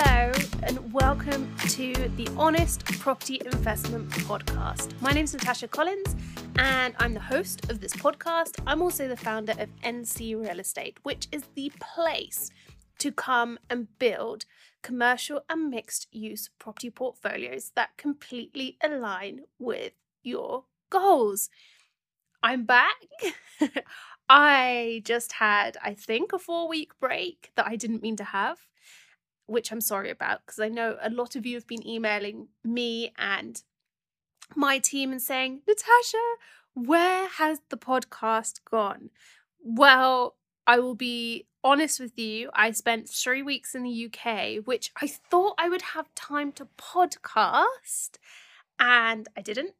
Hello, and welcome to the Honest Property Investment Podcast. My name is Natasha Collins, and I'm the host of this podcast. I'm also the founder of NC Real Estate, which is the place to come and build commercial and mixed use property portfolios that completely align with your goals. I'm back. I just had, I think, a four week break that I didn't mean to have which I'm sorry about because I know a lot of you have been emailing me and my team and saying, Natasha, where has the podcast gone? Well, I will be honest with you. I spent three weeks in the UK, which I thought I would have time to podcast, and I didn't.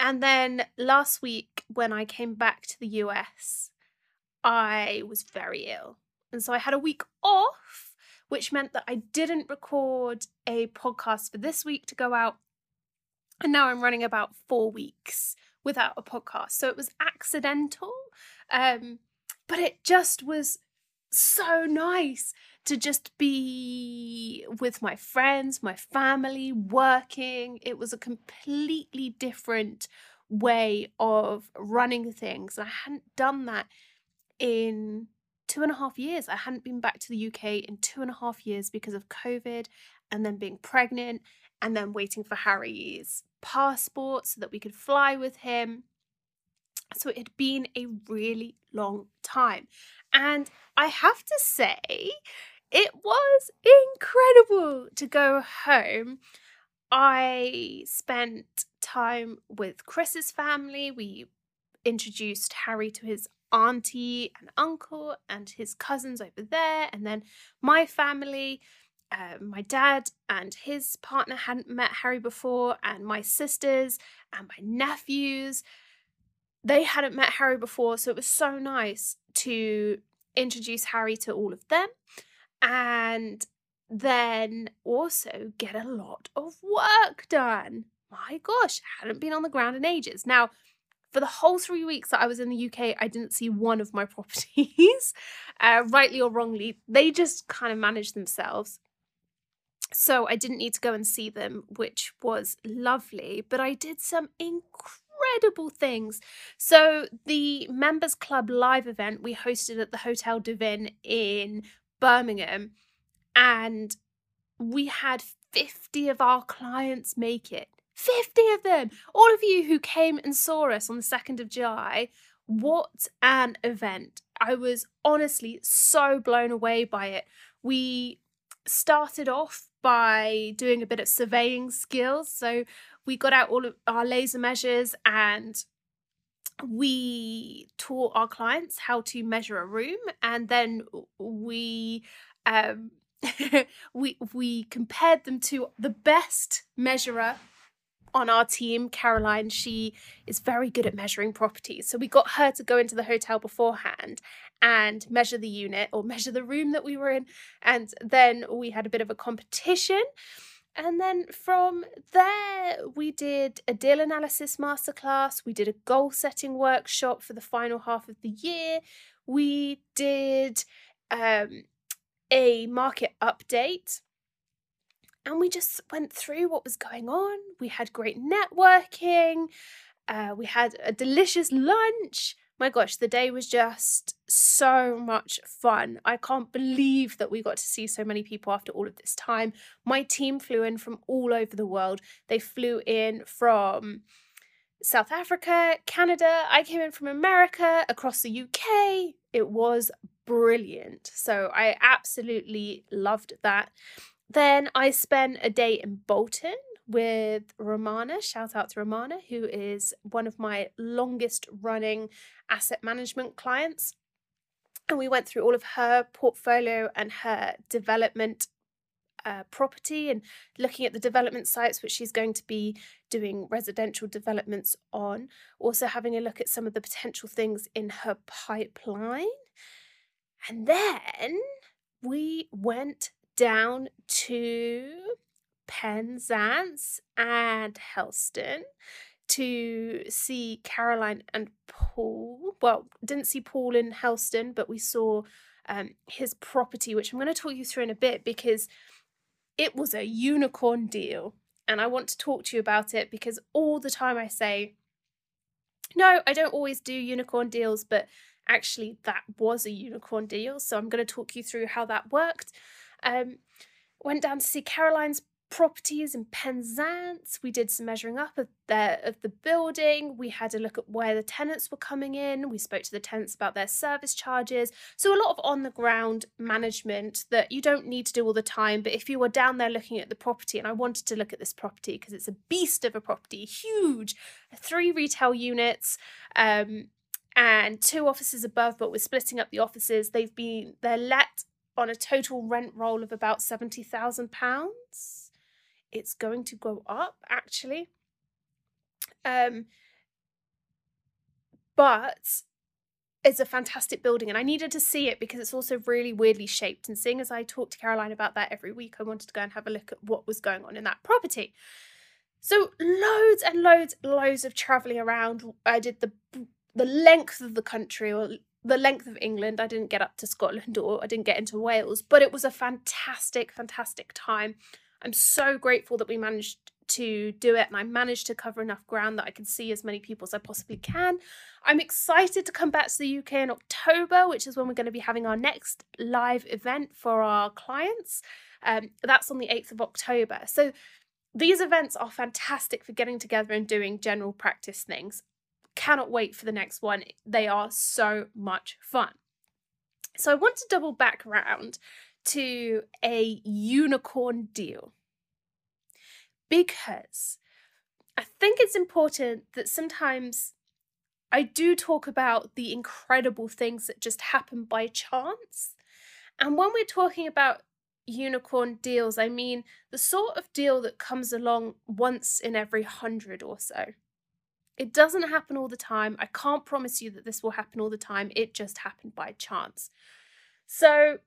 And then last week, when I came back to the US, I was very ill. And so I had a week off which meant that I didn't record a podcast for this week to go out. And now I'm running about four weeks without a podcast. So it was accidental. Um, but it just was so nice to just be with my friends, my family, working. It was a completely different way of running things. And I hadn't done that in two and a half years. I hadn't been back to the UK in two and a half years because of COVID and then being pregnant and then waiting for Harry's passport so that we could fly with him. So it had been a really long time. And I have to say, it was incredible to go home. I spent time with Chris's family. We introduced Harry to his auntie and uncle and his cousins over there, and then my family. Uh, my dad and his partner hadn't met Harry before, and my sisters and my nephews, they hadn't met Harry before. So it was so nice to introduce Harry to all of them and then also get a lot of work done. My gosh, I hadn't been on the ground in ages. Now, for the whole three weeks that I was in the UK, I didn't see one of my properties, uh, rightly or wrongly. They just kind of managed themselves. So I didn't need to go and see them, which was lovely. But I did some incredible things. So the Members Club live event we hosted at the Hotel du Vin in Birmingham, and we had 50 of our clients make it. 50 of them. All of you who came and saw us on the 2nd of July. What an event. I was honestly so blown away by it. We started off by doing a bit of surveying skills. So we got out all of our laser measures and we taught our clients how to measure a room and then we um we we compared them to the best measurer on our team, Caroline, she is very good at measuring properties. So we got her to go into the hotel beforehand and measure the unit or measure the room that we were in. And then we had a bit of a competition. And then from there, we did a deal analysis masterclass. We did a goal setting workshop for the final half of the year. We did um, a market update and we just went through what was going on. We had great networking. Uh, we had a delicious lunch. My gosh, the day was just so much fun. I can't believe that we got to see so many people after all of this time. My team flew in from all over the world. They flew in from South Africa, Canada. I came in from America, across the UK. It was brilliant. So I absolutely loved that. Then I spent a day in Bolton with Romana. Shout out to Romana, who is one of my longest running asset management clients. And we went through all of her portfolio and her development uh, property and looking at the development sites which she's going to be doing residential developments on. Also, having a look at some of the potential things in her pipeline. And then we went down to Penzance and Helston to see Caroline and Paul. Well, didn't see Paul in Helston, but we saw um, his property, which I'm going to talk you through in a bit because it was a unicorn deal. And I want to talk to you about it because all the time I say, no, I don't always do unicorn deals, but actually that was a unicorn deal. So I'm going to talk you through how that worked. Um, went down to see Caroline's properties in Penzance. We did some measuring up of the of the building. We had a look at where the tenants were coming in. We spoke to the tenants about their service charges. So a lot of on the ground management that you don't need to do all the time. But if you were down there looking at the property, and I wanted to look at this property because it's a beast of a property, huge, three retail units. Um, and two offices above, but we're splitting up the offices. They've been they're let on a total rent roll of about seventy thousand pounds it's going to go up actually. Um, but it's a fantastic building and I needed to see it because it's also really weirdly shaped. And seeing as I talk to Caroline about that every week, I wanted to go and have a look at what was going on in that property. So loads and loads, loads of traveling around. I did the the length of the country or the length of England. I didn't get up to Scotland or I didn't get into Wales, but it was a fantastic, fantastic time. I'm so grateful that we managed to do it and I managed to cover enough ground that I can see as many people as I possibly can. I'm excited to come back to the UK in October, which is when we're going to be having our next live event for our clients. Um, that's on the 8th of October. So these events are fantastic for getting together and doing general practice things. Cannot wait for the next one. They are so much fun. So I want to double back around to a unicorn deal because I think it's important that sometimes I do talk about the incredible things that just happen by chance. And when we're talking about unicorn deals, I mean the sort of deal that comes along once in every hundred or so. It doesn't happen all the time. I can't promise you that this will happen all the time. It just happened by chance. So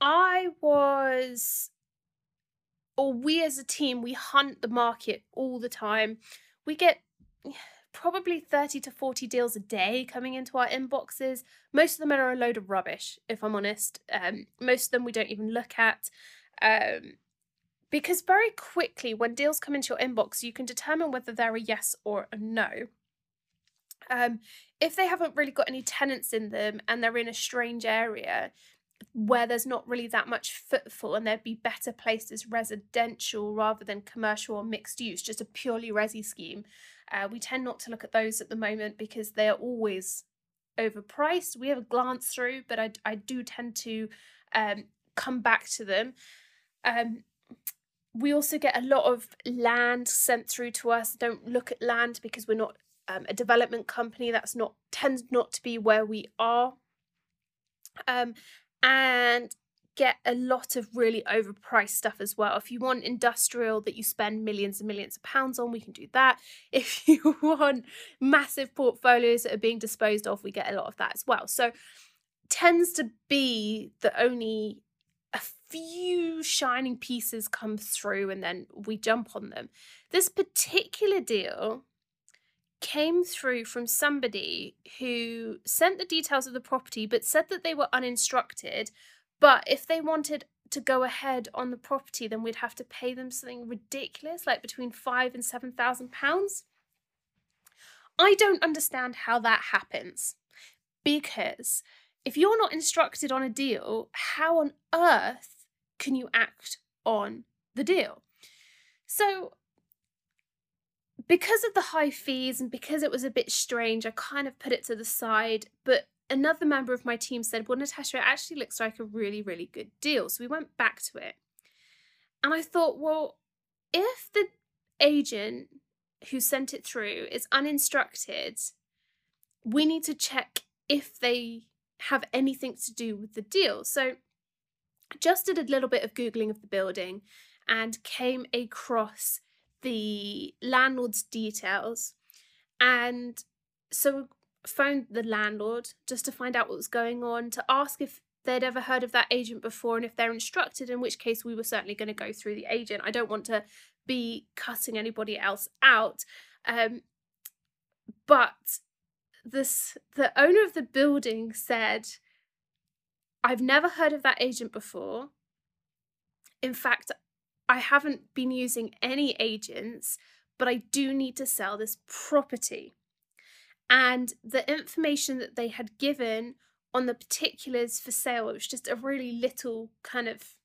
I was, or we as a team, we hunt the market all the time. We get probably 30 to 40 deals a day coming into our inboxes. Most of them are a load of rubbish, if I'm honest. Um, most of them we don't even look at. Um, because very quickly, when deals come into your inbox, you can determine whether they're a yes or a no. Um, if they haven't really got any tenants in them and they're in a strange area, where there's not really that much footfall and they'd be better placed as residential rather than commercial or mixed use, just a purely resi scheme. Uh, we tend not to look at those at the moment because they are always overpriced. We have a glance through, but I, I do tend to um, come back to them. Um, we also get a lot of land sent through to us. Don't look at land because we're not um, a development company. That's not tends not to be where we are. Um, and get a lot of really overpriced stuff as well. If you want industrial that you spend millions and millions of pounds on, we can do that. If you want massive portfolios that are being disposed of, we get a lot of that as well. So tends to be the only few shining pieces come through and then we jump on them. This particular deal came through from somebody who sent the details of the property but said that they were uninstructed. But if they wanted to go ahead on the property, then we'd have to pay them something ridiculous, like between five and seven thousand pounds. I don't understand how that happens because if you're not instructed on a deal, how on earth can you act on the deal? So because of the high fees and because it was a bit strange, I kind of put it to the side. But another member of my team said, Well, Natasha, it actually looks like a really, really good deal. So we went back to it. And I thought, well, if the agent who sent it through is uninstructed, we need to check if they have anything to do with the deal. So just did a little bit of Googling of the building and came across the landlord's details. And so we phoned the landlord just to find out what was going on to ask if they'd ever heard of that agent before and if they're instructed in which case we were certainly going to go through the agent. I don't want to be cutting anybody else out. Um, but this the owner of the building said i've never heard of that agent before In fact, I haven't been using any agents, but I do need to sell this property. And the information that they had given on the particulars for sale, it was just a really little kind of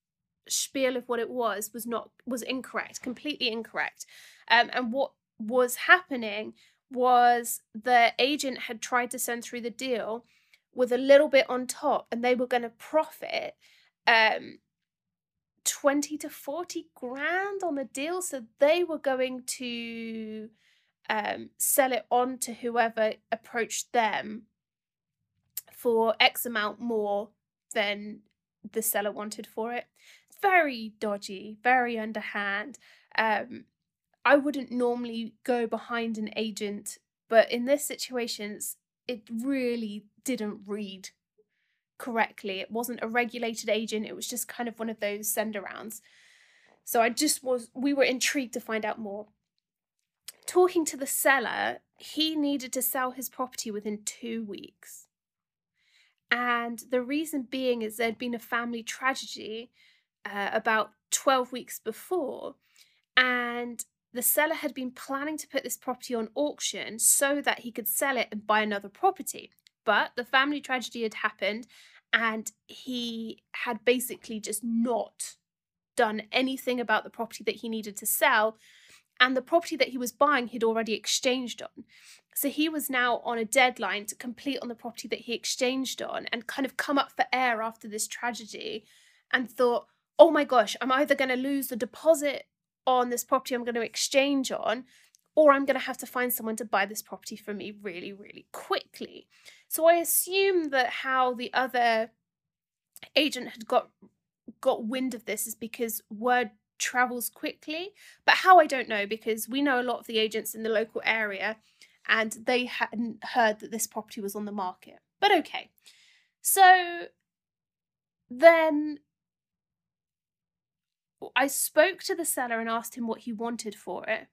spiel of what it was, was not was incorrect, completely incorrect. Um, and what was happening was the agent had tried to send through the deal with a little bit on top, and they were going to profit um 20 to 40 grand on the deal. So they were going to um, sell it on to whoever approached them for X amount more than the seller wanted for it. Very dodgy, very underhand. Um, I wouldn't normally go behind an agent, but in this situation, it really didn't read correctly. It wasn't a regulated agent, it was just kind of one of those send arounds. So I just was, we were intrigued to find out more. Talking to the seller, he needed to sell his property within two weeks. And the reason being is there'd been a family tragedy uh, about 12 weeks before. And the seller had been planning to put this property on auction so that he could sell it and buy another property. But the family tragedy had happened and he had basically just not done anything about the property that he needed to sell. And the property that he was buying, he'd already exchanged on. So he was now on a deadline to complete on the property that he exchanged on and kind of come up for air after this tragedy and thought, oh my gosh, I'm either going to lose the deposit on this property I'm going to exchange on, or I'm going to have to find someone to buy this property for me really, really quickly. So I assume that how the other agent had got got wind of this is because word travels quickly. But how I don't know because we know a lot of the agents in the local area and they hadn't heard that this property was on the market. But okay. So then I spoke to the seller and asked him what he wanted for it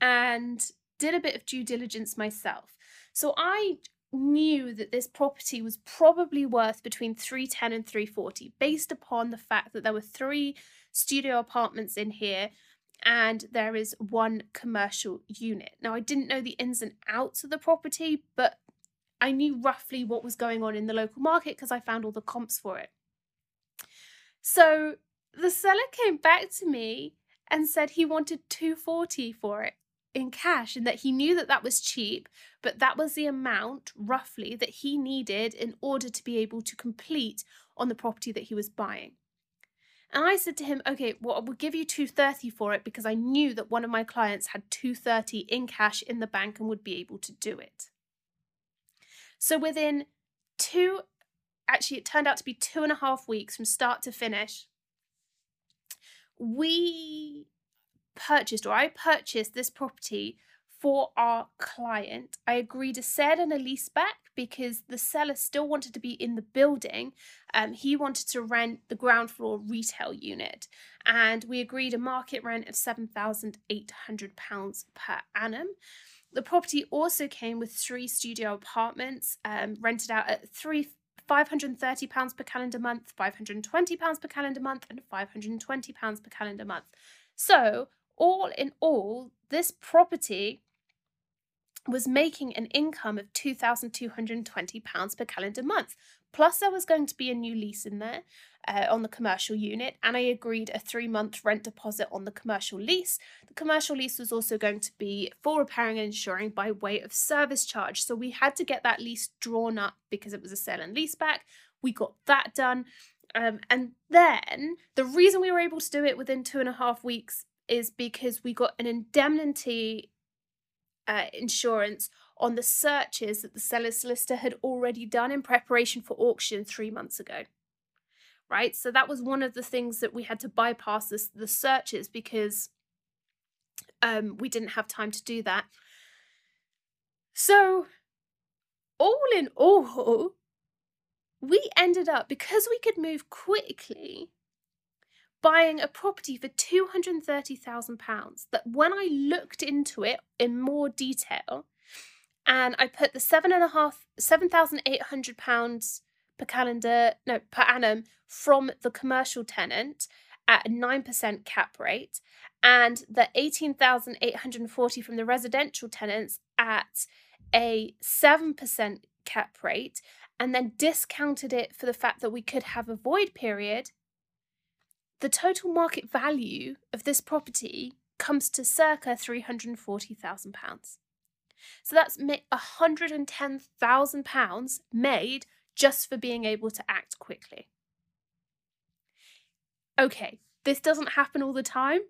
and did a bit of due diligence myself. So I knew that this property was probably worth between 310 and 340 based upon the fact that there were three studio apartments in here and there is one commercial unit. Now I didn't know the ins and outs of the property, but I knew roughly what was going on in the local market because I found all the comps for it. So the seller came back to me and said he wanted 240 for it in cash and that he knew that that was cheap but that was the amount roughly that he needed in order to be able to complete on the property that he was buying. And i said to him okay well I will give you 230 for it because i knew that one of my clients had 230 in cash in the bank and would be able to do it. So within two actually it turned out to be two and a half weeks from start to finish we purchased or I purchased this property for our client. I agreed a sale and a lease back because the seller still wanted to be in the building. Um, he wanted to rent the ground floor retail unit, and we agreed a market rent of £7,800 per annum. The property also came with three studio apartments um, rented out at three £530 per calendar month, £520 per calendar month, and £520 per calendar month. So, all in all, this property was making an income of £2,220 per calendar month. Plus, there was going to be a new lease in there uh, on the commercial unit, and I agreed a three month rent deposit on the commercial lease. The commercial lease was also going to be for repairing and insuring by way of service charge. So we had to get that lease drawn up because it was a sale and lease back. We got that done. Um, and then the reason we were able to do it within two and a half weeks is because we got an indemnity uh, insurance on the searches that the seller's solicitor had already done in preparation for auction three months ago. Right, so that was one of the things that we had to bypass this, the searches because um, we didn't have time to do that. So, all in all, we ended up because we could move quickly buying a property for £230,000 that when I looked into it in more detail and I put the seven and a half, £7,800 per calendar, no, per annum from the commercial tenant at a 9% cap rate and the 18,840 from the residential tenants at a 7% cap rate and then discounted it for the fact that we could have a void period, the total market value of this property comes to circa £340,000. So that's £110,000 made just for being able to act quickly. Okay, this doesn't happen all the time.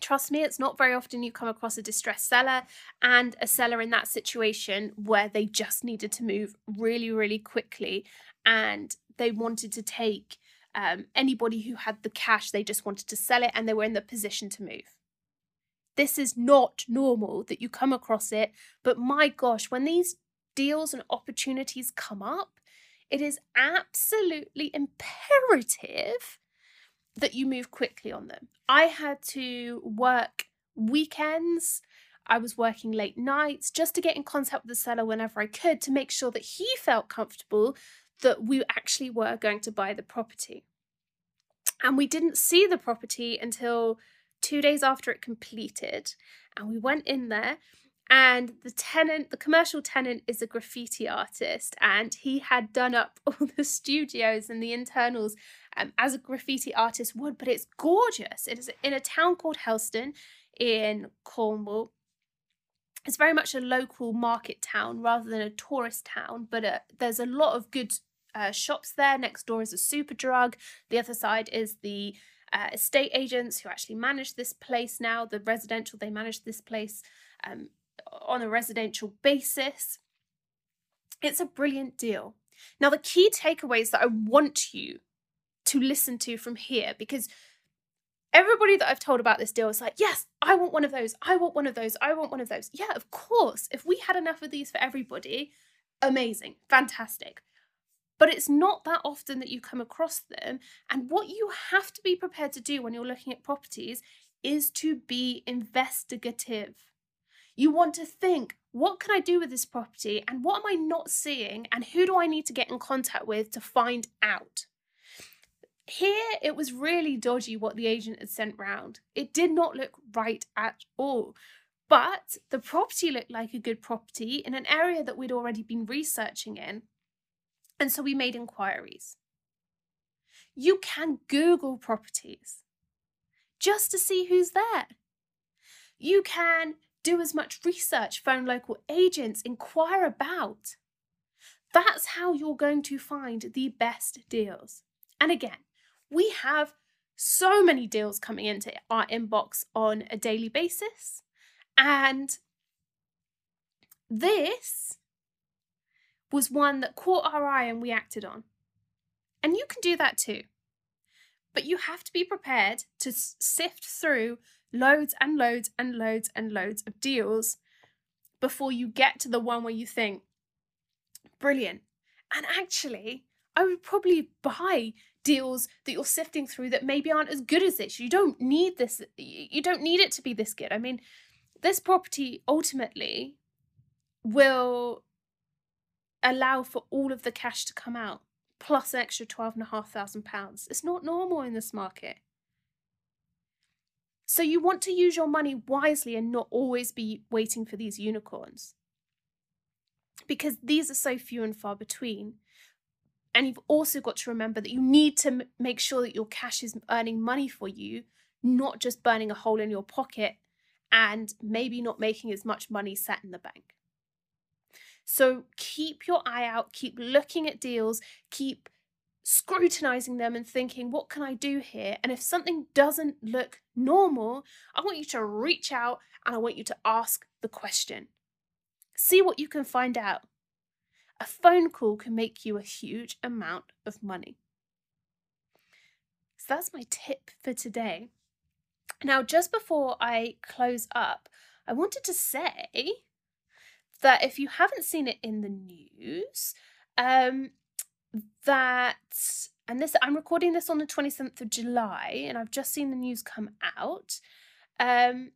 Trust me, it's not very often you come across a distressed seller and a seller in that situation where they just needed to move really, really quickly and they wanted to take um, anybody who had the cash, they just wanted to sell it and they were in the position to move. This is not normal that you come across it, but my gosh, when these deals and opportunities come up, it is absolutely imperative that you move quickly on them. I had to work weekends. I was working late nights just to get in contact with the seller whenever I could to make sure that he felt comfortable that we actually were going to buy the property. And we didn't see the property until two days after it completed. And we went in there, and the tenant, the commercial tenant, is a graffiti artist, and he had done up all the studios and the internals um, as a graffiti artist would, but it's gorgeous. It is in a town called Helston in Cornwall. It's very much a local market town rather than a tourist town, but uh, there's a lot of good uh, shops there. Next door is a Superdrug The other side is the uh, estate agents who actually manage this place now. The residential, they manage this place um, on a residential basis. It's a brilliant deal. Now, the key takeaways that I want you to listen to from here, because everybody that I've told about this deal is like, yes, I want one of those. I want one of those. I want one of those. Yeah, of course. If we had enough of these for everybody, amazing, fantastic but it's not that often that you come across them. And what you have to be prepared to do when you're looking at properties is to be investigative. You want to think, what can I do with this property and what am I not seeing and who do I need to get in contact with to find out? Here, it was really dodgy what the agent had sent round. It did not look right at all. But the property looked like a good property in an area that we'd already been researching in. And so we made inquiries. You can Google properties just to see who's there. You can do as much research, phone local agents, inquire about. That's how you're going to find the best deals. And again, we have so many deals coming into our inbox on a daily basis. And this was one that caught our eye and we acted on. And you can do that too. But you have to be prepared to sift through loads and loads and loads and loads of deals before you get to the one where you think, brilliant. And actually, I would probably buy deals that you're sifting through that maybe aren't as good as this. You don't need this, you don't need it to be this good. I mean, this property ultimately will allow for all of the cash to come out plus an extra twelve and a half thousand pounds. It's not normal in this market. So you want to use your money wisely and not always be waiting for these unicorns. Because these are so few and far between. And you've also got to remember that you need to m- make sure that your cash is earning money for you, not just burning a hole in your pocket and maybe not making as much money sat in the bank. So keep your eye out, keep looking at deals, keep scrutinizing them and thinking, what can I do here? And if something doesn't look normal, I want you to reach out and I want you to ask the question. See what you can find out. A phone call can make you a huge amount of money. So that's my tip for today. Now, just before I close up, I wanted to say that if you haven't seen it in the news, um, that and this I'm recording this on the 27th of July, and I've just seen the news come out. Um,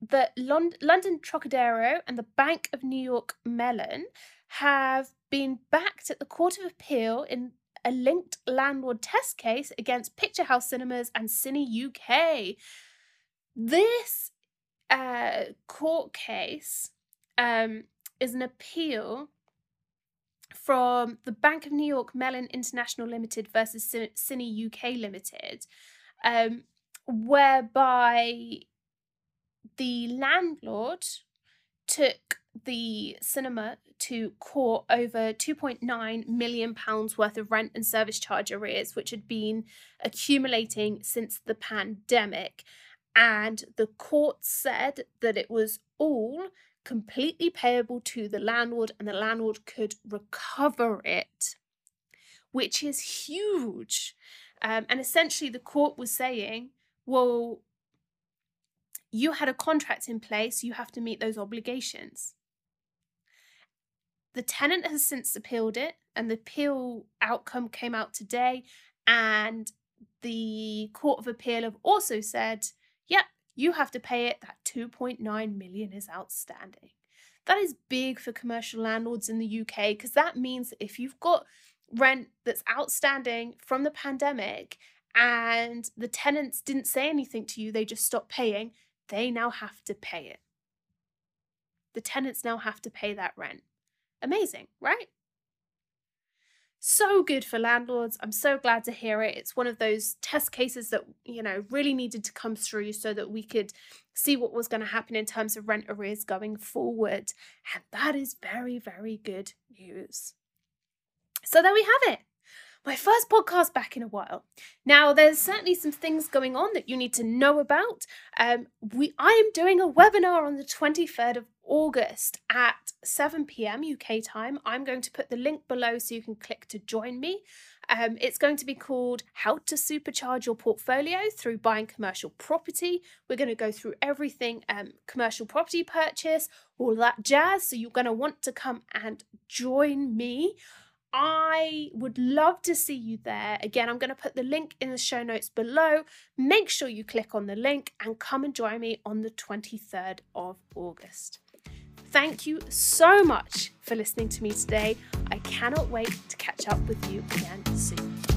that Lond- London Trocadero and the Bank of New York Mellon have been backed at the Court of Appeal in a linked landlord test case against Picturehouse Cinemas and Cine UK. This uh, court case um, is an appeal from the Bank of New York Mellon International Limited versus Cine UK Limited, um, whereby the landlord took the cinema to court over 2.9 million pounds worth of rent and service charge arrears which had been accumulating since the pandemic. And the court said that it was all completely payable to the landlord and the landlord could recover it which is huge um, and essentially the court was saying well you had a contract in place, you have to meet those obligations. The tenant has since appealed it, and the appeal outcome came out today. And the Court of Appeal have also said, yep, you have to pay it. That 2.9 million is outstanding. That is big for commercial landlords in the UK because that means if you've got rent that's outstanding from the pandemic and the tenants didn't say anything to you, they just stopped paying, they now have to pay it. The tenants now have to pay that rent. Amazing, right? So good for landlords. I'm so glad to hear it. It's one of those test cases that, you know, really needed to come through so that we could see what was going to happen in terms of rent arrears going forward. And that is very, very good news. So there we have it my first podcast back in a while. Now, there's certainly some things going on that you need to know about. Um, we I am doing a webinar on the 23rd of August at 7 p.m. UK time. I'm going to put the link below so you can click to join me. Um, it's going to be called How to Supercharge Your Portfolio Through Buying Commercial Property. We're going to go through everything um, commercial property purchase, all that jazz. So you're going to want to come and join me. I would love to see you there. Again, I'm going to put the link in the show notes below. Make sure you click on the link and come and join me on the 23rd of August. Thank you so much for listening to me today. I cannot wait to catch up with you again soon.